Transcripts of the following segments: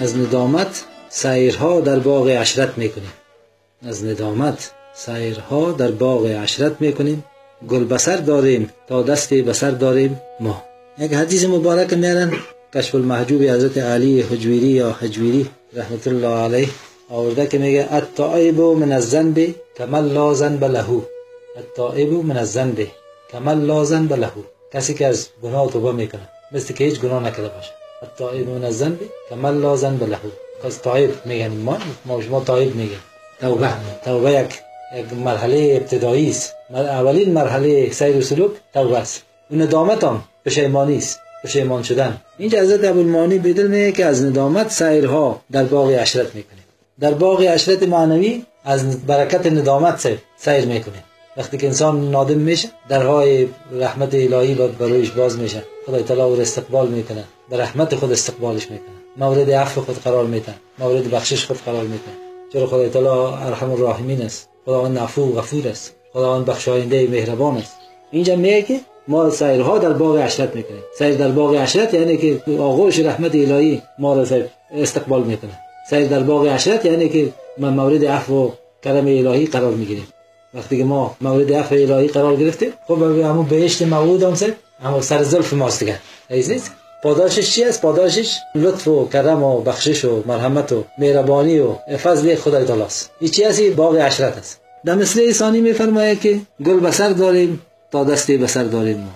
از ندامت سیرها در باغ عشرت می‌کنیم. از ندامت سیرها در باغ عشرت می‌کنیم. گل بسر داریم تا دست بسر داریم ما. یک حدیث مبارک میارن کشف المحجوب حضرت علی حجویری یا حجویری رحمت الله علیه آورده که میگه التائب من الذنب کمن لا ذنب له. التائب من الذنب کمن لا ذنب له. کسی که از گناه توبه می‌کنه مثل که هیچ گناه نکرده باشه. التائب من الذنب کمن لا ذنب له؟ کس تائب میگن ما ما شما تائب میگن. توبه توبه یک یک مرحله ابتدایی است. اولین مرحله سیر و سلوک توبه است. و ندامت هم پشیمانی است پشیمان شدن. اینجا حضرت ابوالمانی بدل میگه که از ندامت سیرها در باغ عشرت می‌کنیم در باغ عشرت معنوی از برکت ندامت سیر می‌کنه. وقتی که انسان نادم میشه درهای رحمت الهی برویش باز میشه. خدای تعالی او استقبال می‌کنه. به رحمت خود استقبالش می‌کنه. مورد عفو خود قرار میده. مورد بخشش خود قرار میده. چرا خدای تعالی ارحم الراحمین است؟ خداوند عفو و غفور است. خداوند بخشاینده مهربان است. اینجا میگه که ما سیرها در باغ عشرت می‌کنیم. سیر در باغ عشرت یعنی که آغوش رحمت الهی ما را استقبال می‌کنه. سیر در باغ عشرت یعنی که ما مورد عفو و کرم الهی قرار می‌گیریم. وقتی که ما مورد عفو الهی قرار گرفتیم خب همون بهشت موعود هم سر اما سر زلف ماست دیگه. نیست؟ پاداشش چی است؟ پاداشش لطف و کرم و بخشش و مرحمت و مهربانی و فضل خدای تعالی است این چی است؟ باغ عشرت است. در مثل ثانی میفرماید که گل بسر داریم تا دستی بسر داریم ما.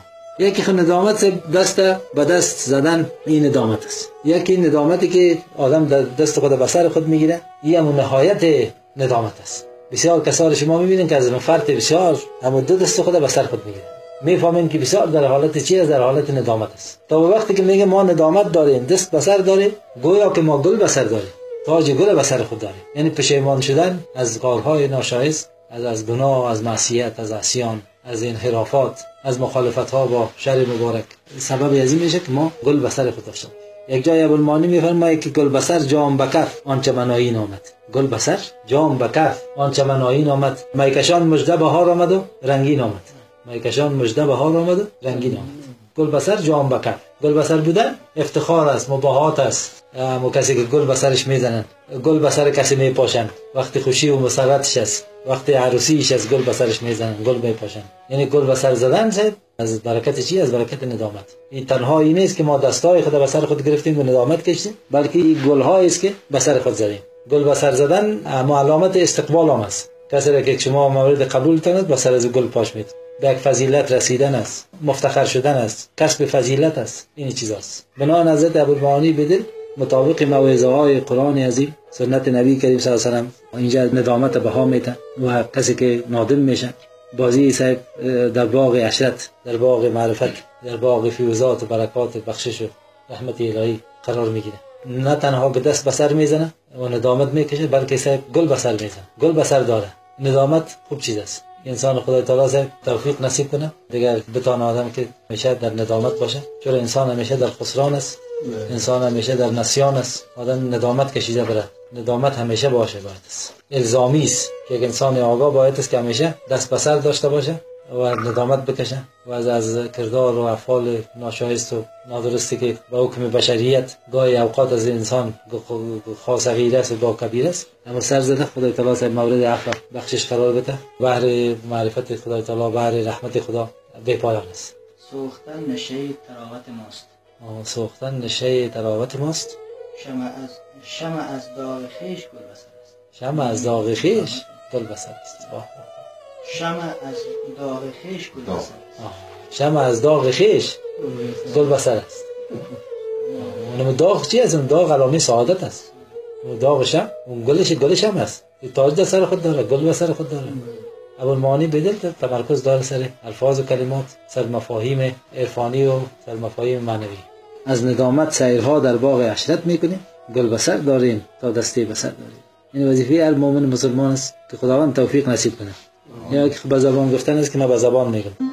یکی خود ندامت دست به دست زدن این ندامت است. یکی ندامتی که آدم دست خود بسر خود می‌گیره این هم نهایت ندامت است. بسیار کسار شما می‌بینید که از فرد بسیار هم دو دست خود بسر خود می‌گیره می‌فهمین که بسیار در حالت چی در حالت ندامت است. تا وقتی که میگه ما ندامت داریم دست بسر داریم گویا که ما گل بسر داریم. تاج گل بسر خود داریم. یعنی پشیمان شدن از کارهای ناشایست از از گناه از معصیت از عصیان از انحرافات از مخالفت ها با شر مبارک. سبب از این میشه که ما گل بسر خود داشتیم یک جای ابوالمانی میفرماید که گل بسر جام بکف آنچه منایی آمد گل بسر جام بکف آنچه منایی آمد میکشان مجده بهار آمد و رنگین آمد میکشان مجده بهار آمد و رنگین آمد گل بسر جام بکف گل بسر بودن افتخار است مباهات است. مو کسی که گل بسرش می‌زنن. گل بسر کسی میپاشن. وقتی خوشی و مسرتش است. وقتی عروسیش از گل بسرش می‌زنن گل میپاشن. یعنی گل بسر زدن زد از برکت چی؟ از برکت ندامت. این تنها این نیست که ما دستای خود بسر خود گرفتیم و ندامت کشتیم بلکه این گل است که بسر خود زدیم. گل بسر زدن علامت استقبال هم است. کسی که شما مورد قبول تند بسر از گل پاش مید به یک فضیلت رسیدن است. مفتخر شدن است. کسب فضیلت است. این چیزاست. بنا حضرت ابوالمعانی بدل مطابق موعظه های قرآن عظیم. سنت نبی کریم صلی الله علیه و اینجا ندامت بها میتن و کسی که نادم میشن. بازی صاحب در باغ عشرت در باغ معرفت در باغ فیوزات و برکات بخشش و رحمت الهی قرار می‌گیره. نه تنها که دست بسر می‌زنه و ندامت می‌کشه بلکه صاحب گل بسر می‌زنه. گل بسر داره. ندامت خوب چیز است. انسان خدای تعالی توفیق نصیب کنه. دیگر بتونه آدم که همیشه در ندامت باشه. چون انسان همیشه در خسران است؟ انسان همیشه در نسیان است. آدم ندامت کشیده بره. ندامت همیشه باشه باید است الزامی است که یک انسان آگاه باید است که همیشه دست بسر داشته باشه و ندامت بکشه و از از کردار و افعال ناشایست و نادرستی که با حکم بشریت گاهی اوقات از انسان خاص غیر است و گاه کبیر است. اما سر زده خدای تعالی مورد عفو بخشش قرار بده. بهر معرفت خدای تعالی بهر رحمت خدا به پایان است. سوختن نشه تراوت ماست. سوختن نشه تراوت ماست. شمع از شمع از داغ خیش گل بسر است. شمع از داغ خیش گل بسر است شمع از داغ خیش گل بسر شمع از داغ خیش گل بسر است. اونم داغ چی است؟ اون داغ علامه سعادت است. اون داغ شم اون گلش گلش هم است. تاج در سر خود داره گل به سر خود داره. اول معانی بدل تمرکز داره سر الفاظ و کلمات سر مفاهیم عرفانی و سر مفاهیم معنوی. از ندامت سیرها در باغ عشرت می‌کنیم گل بسر داریم تا دستی بسر داریم. این وظیفه هر مؤمن مسلمان است که خداوند توفیق نصیب کنه. یا که به زبان گفتن است که ما به زبان میگم